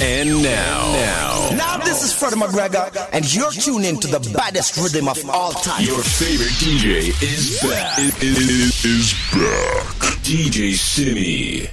And now. Now, now this is Freddie McGregor, and you're tuned in to the baddest rhythm of all time. Your favorite DJ is back. Is back. DJ Simi.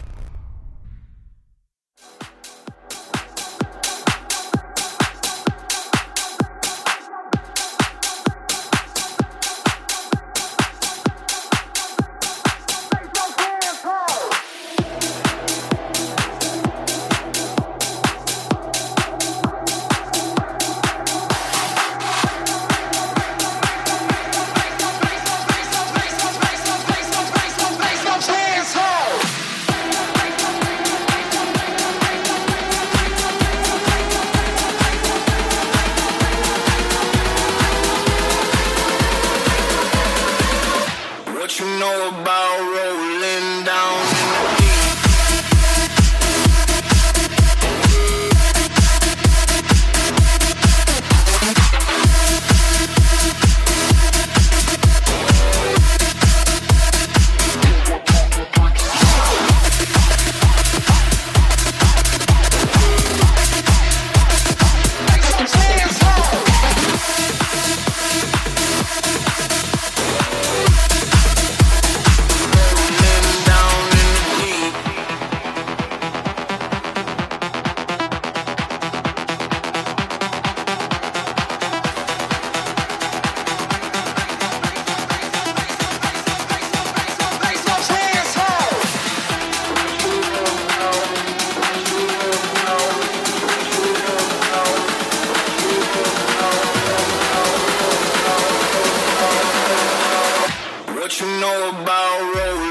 you know about roads.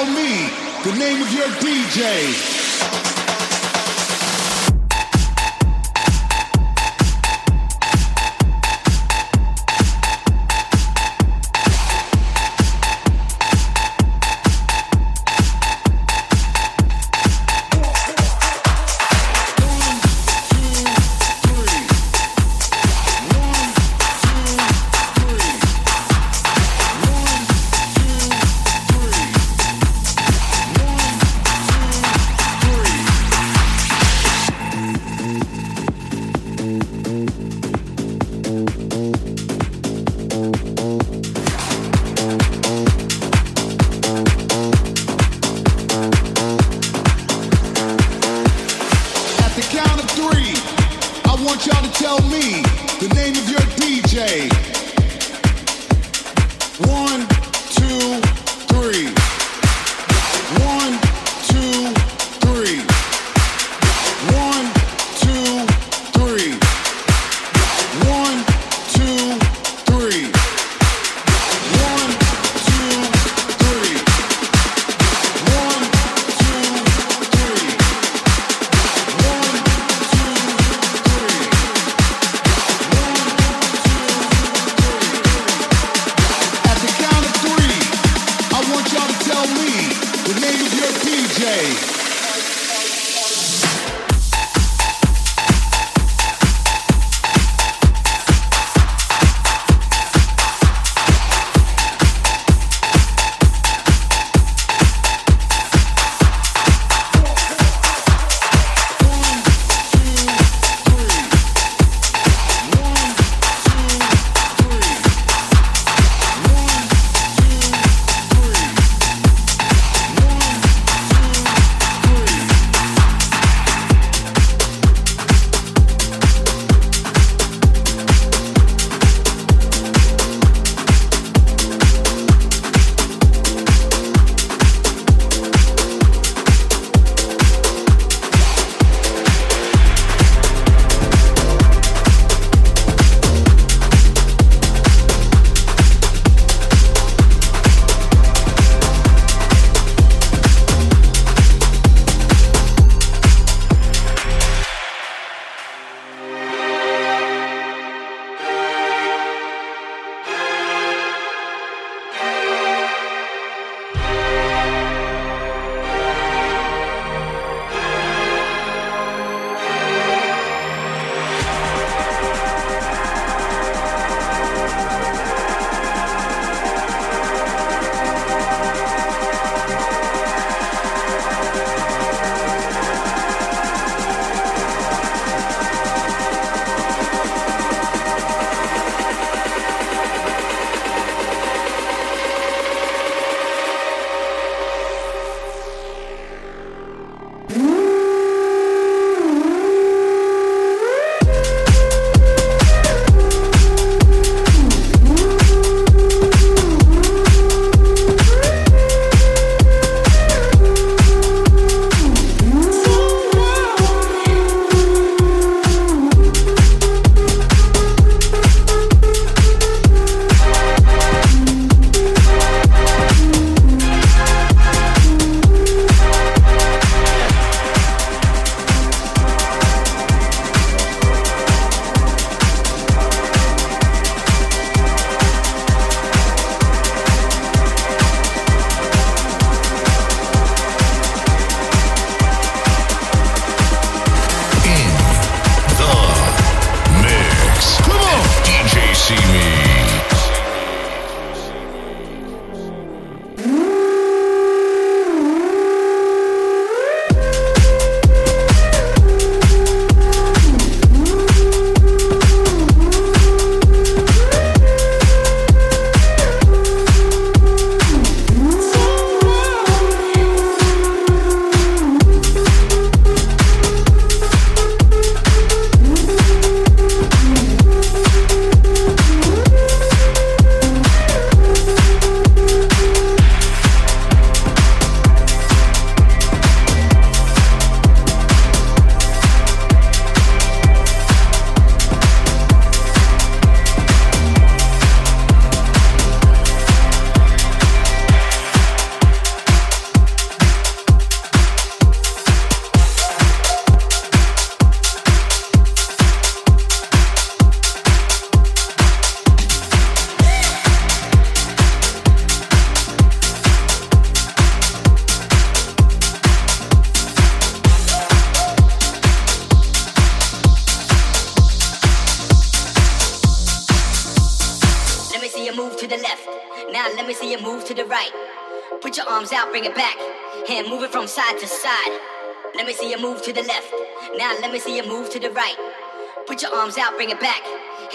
tell me the name of your DJ.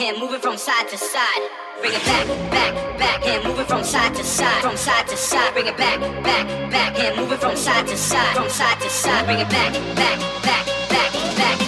Hand move it from side to side. Bring it back, back, back. Hand move it from side to side, from side to side. Bring it back, back, back. Hand move it from side to side, from side to side. Bring it back, back, back, back, back,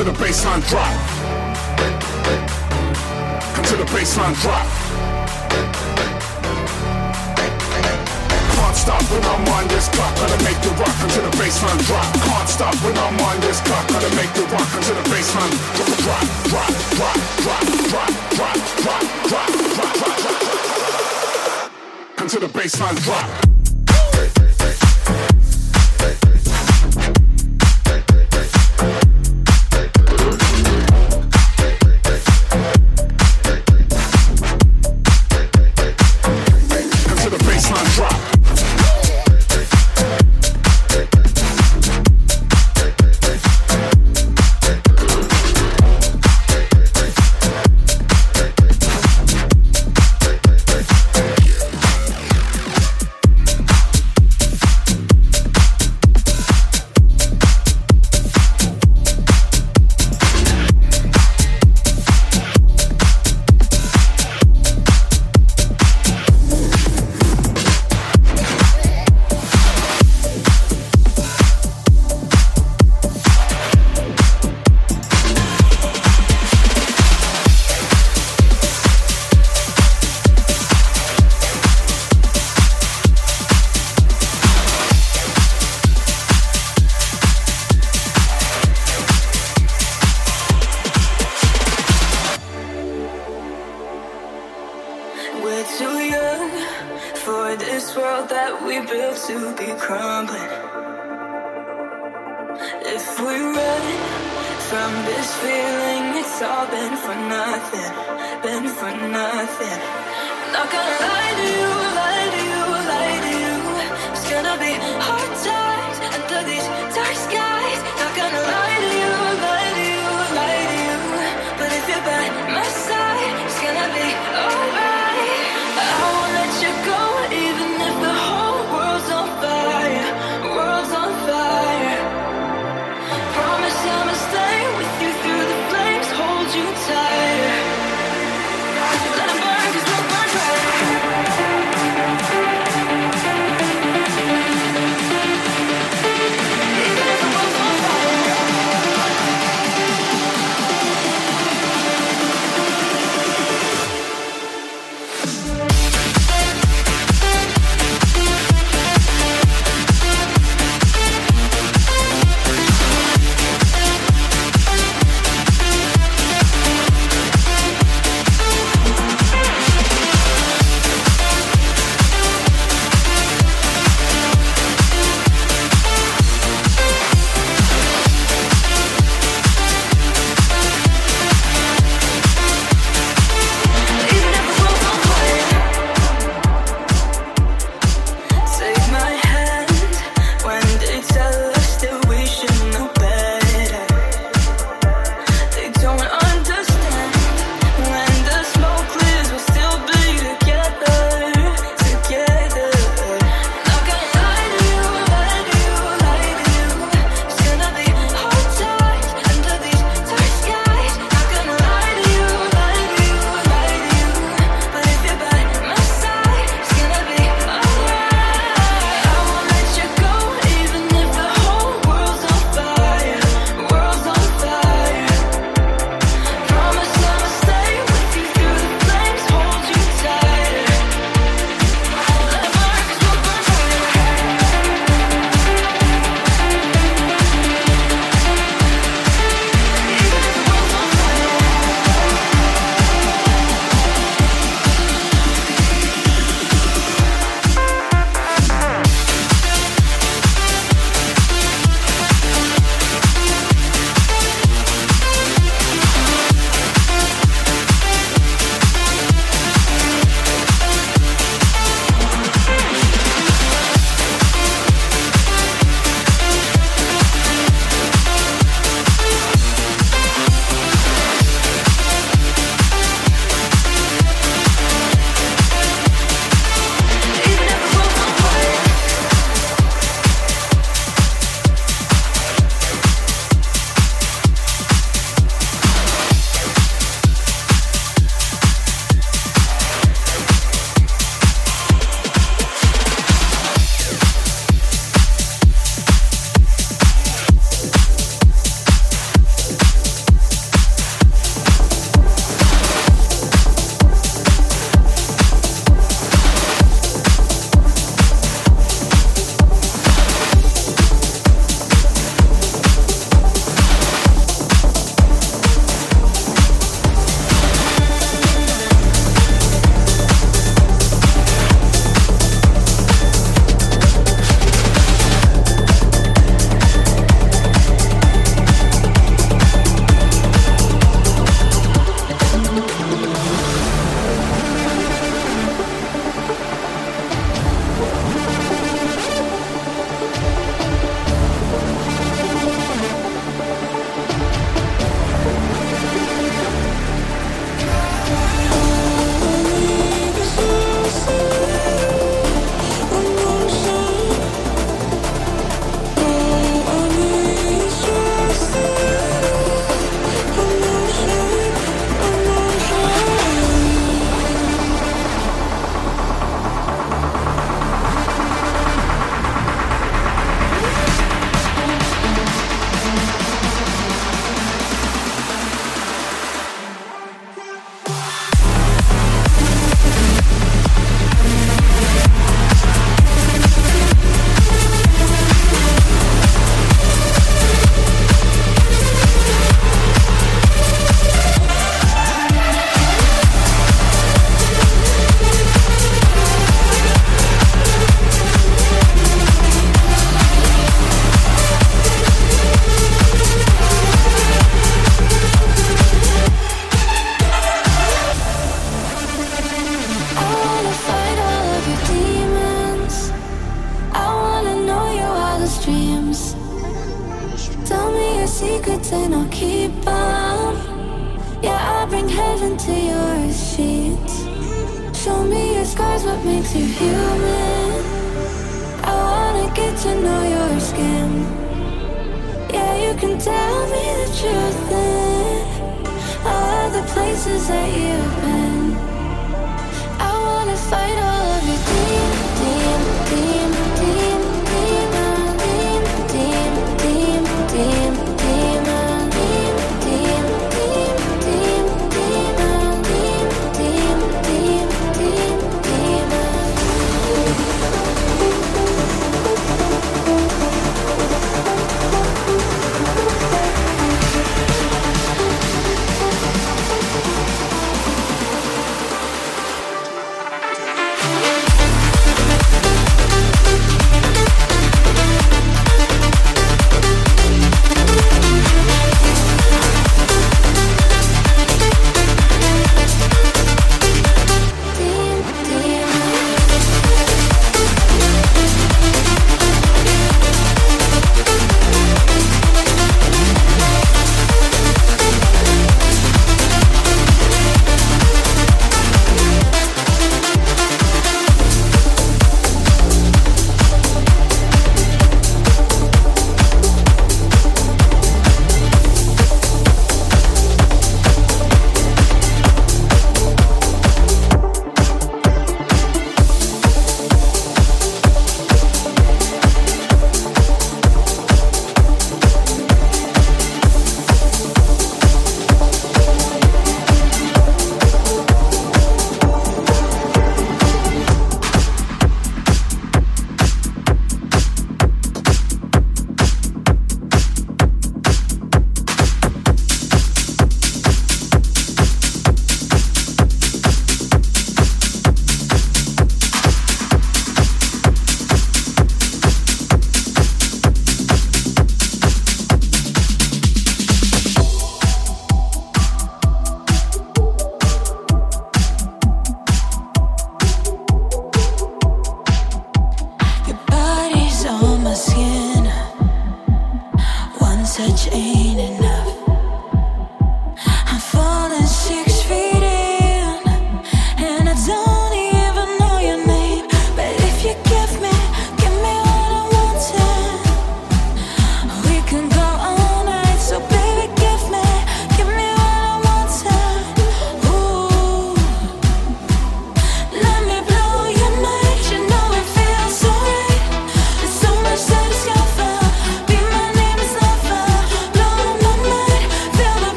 Until the bassline drop. Until the bassline drop. Can't stop when I'm on this clock, gotta make the rock until the bassline drop. Can't stop when I'm on this clock, gotta make the rock until the bassline drop, drop, drop, drop, drop, drop, drop, drop, drop, drop, drop, drop. Until the bassline drop.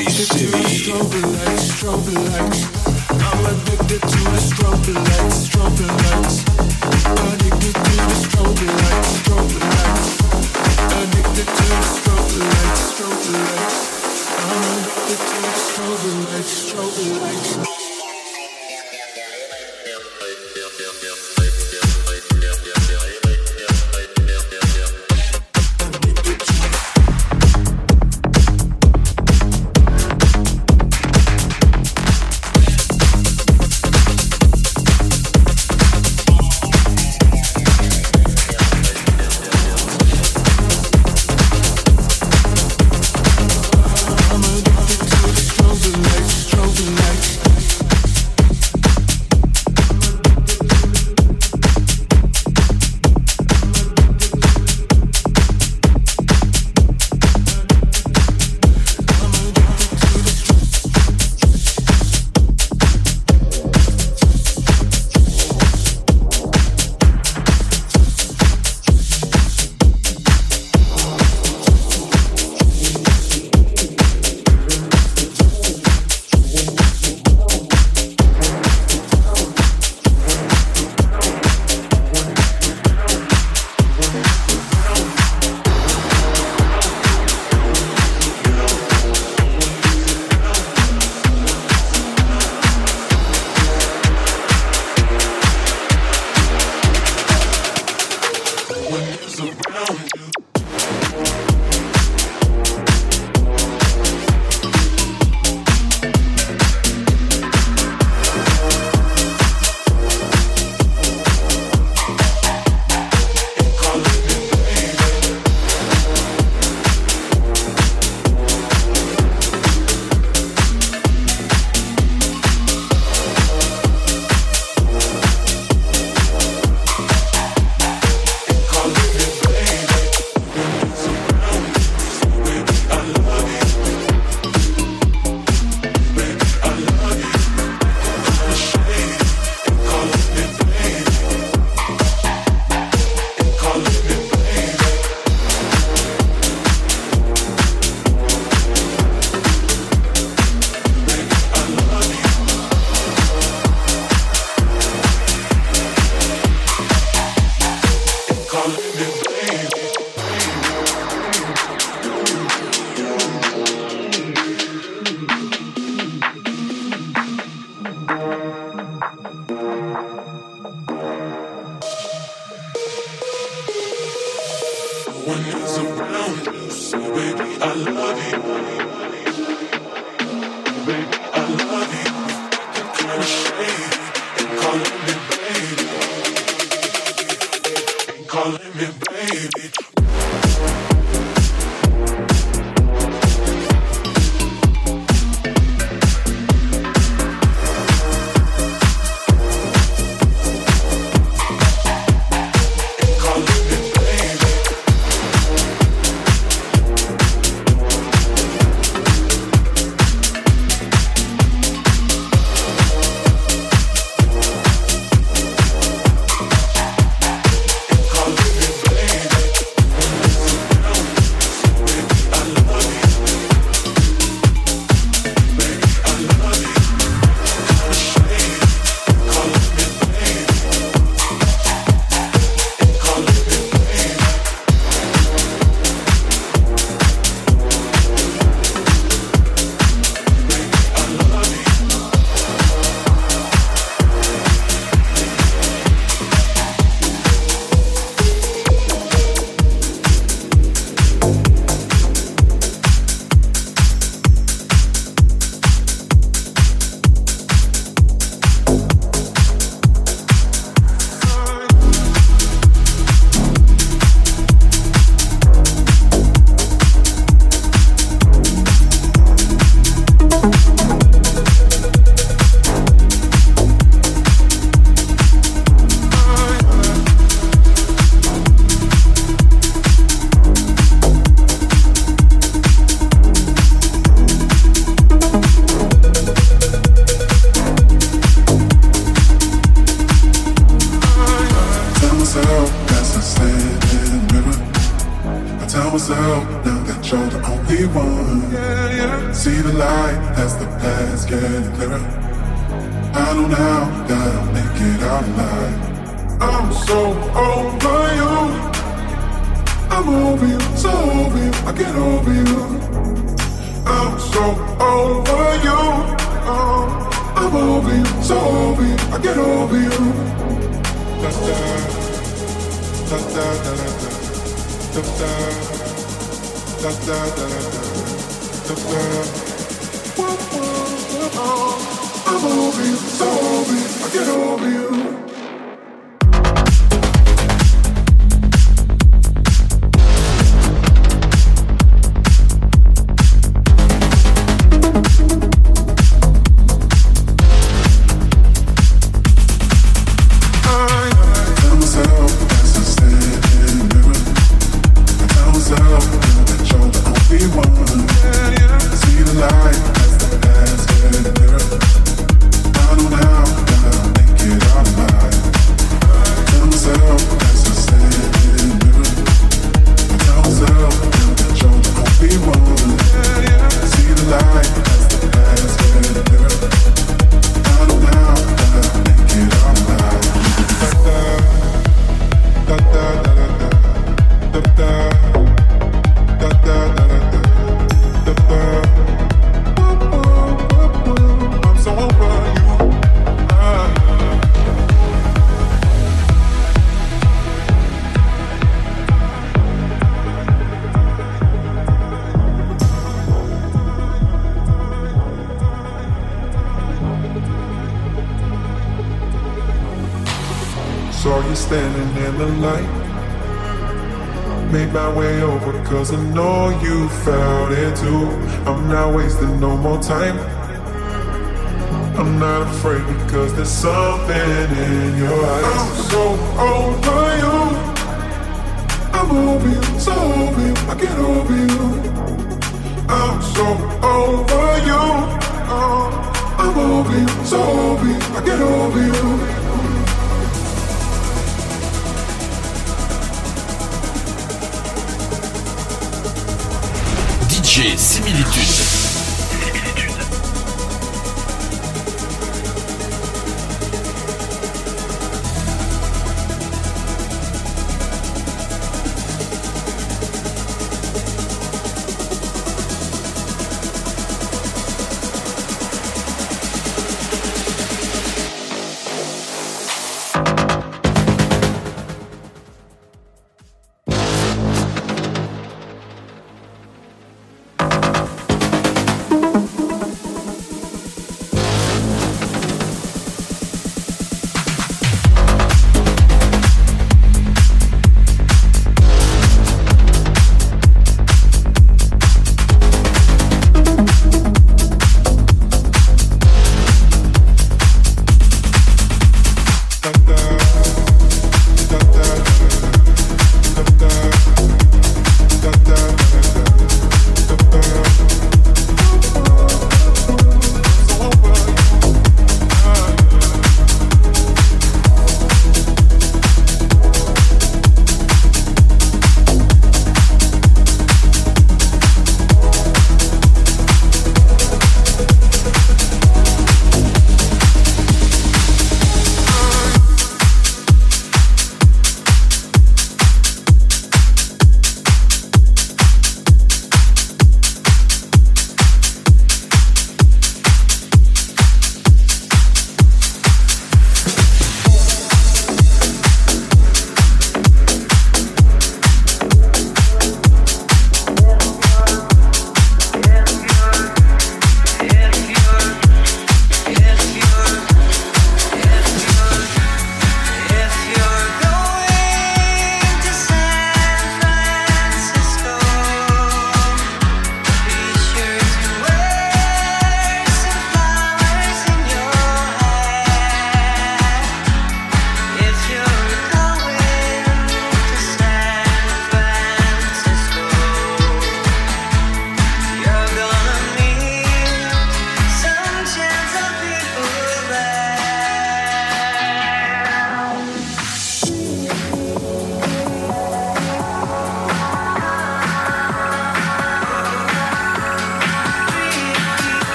addicted to the strobe lights, strobe lights. I'm addicted to the strobe lights, strobe lights. Addicted to the strobe lights, strobe lights. Addicted to the strobe lights, strobe lights. Strobe lights, strobe lights.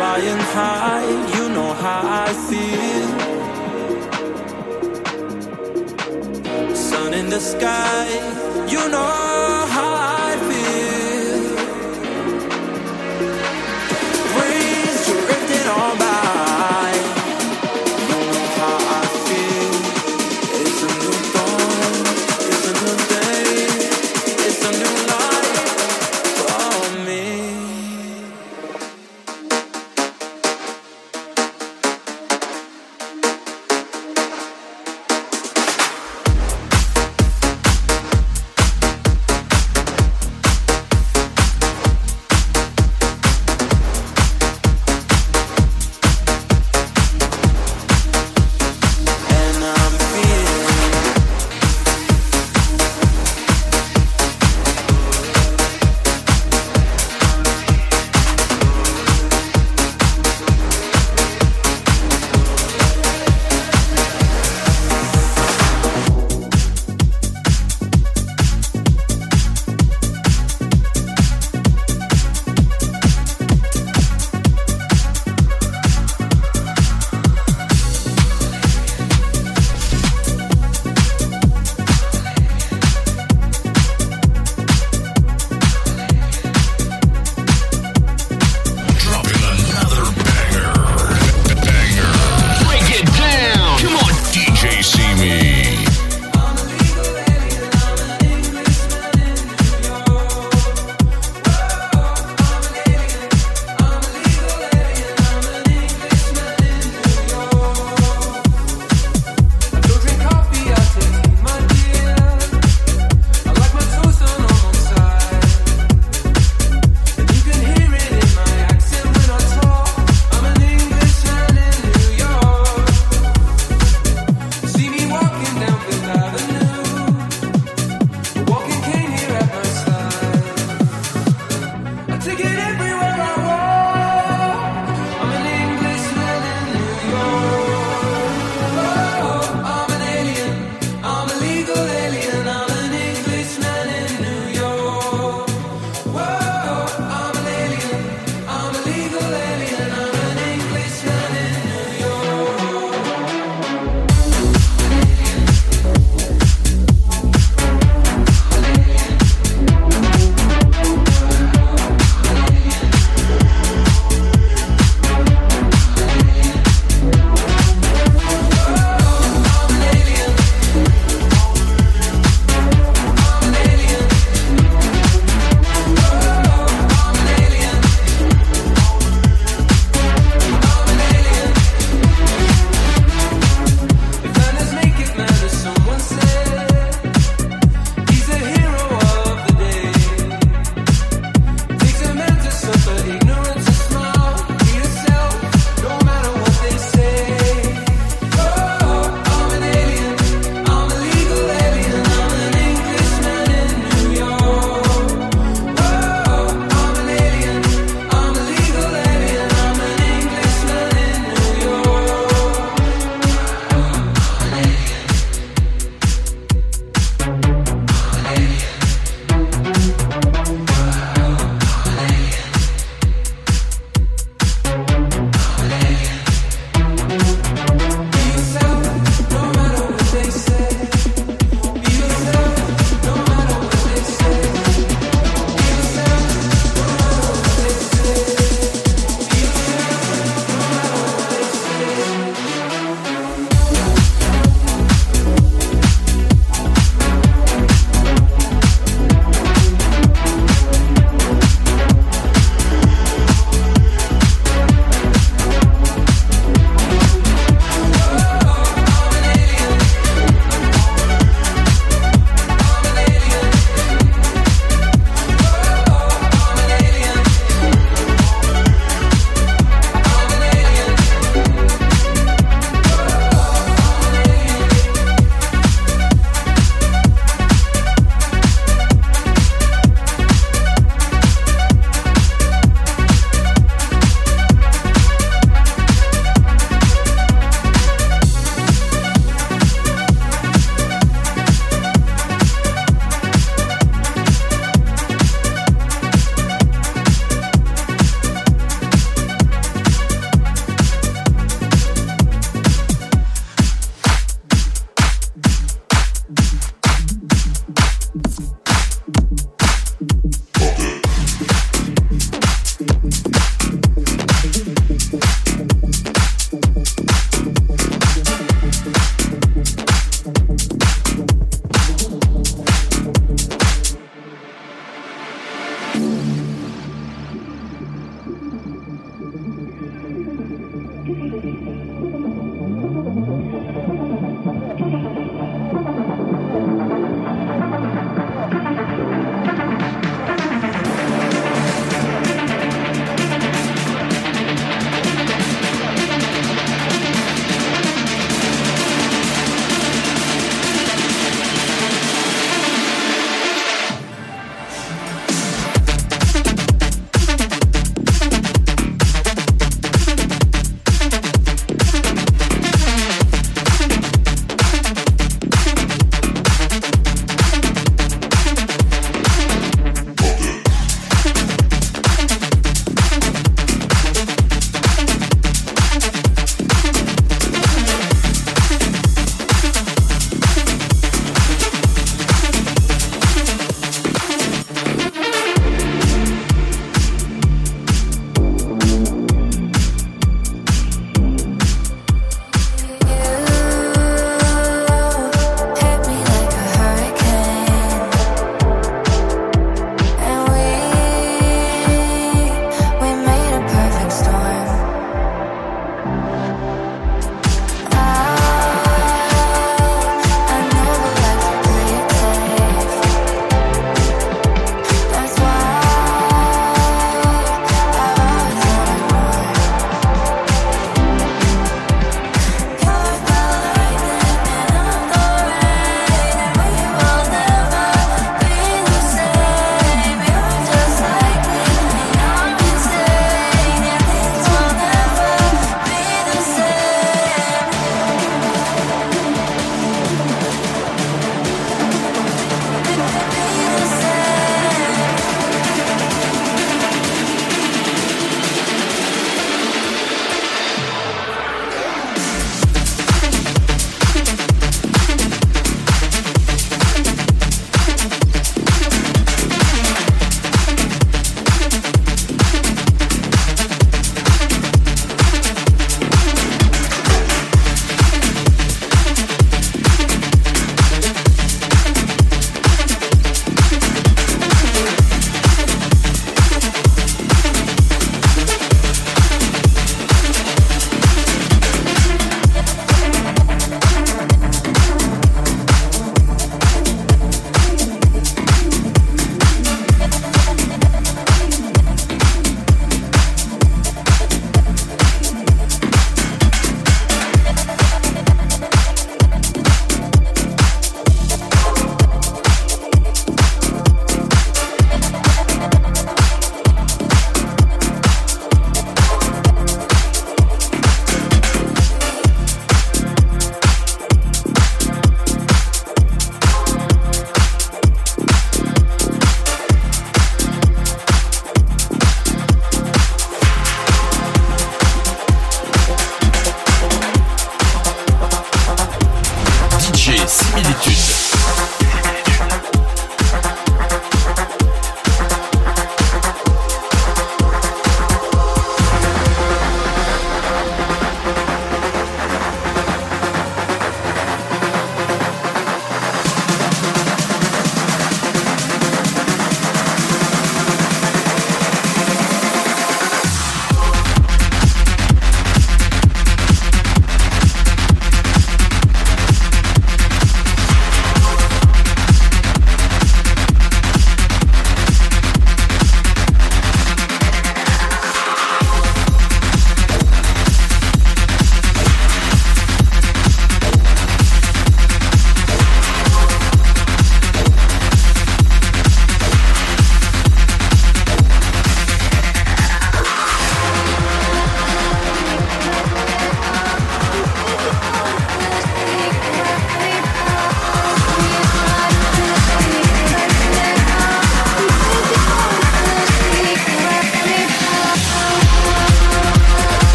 flying high, you know how I feel. Sun in the sky, you know.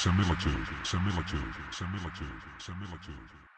Similitude, similitude, similitude, similitude,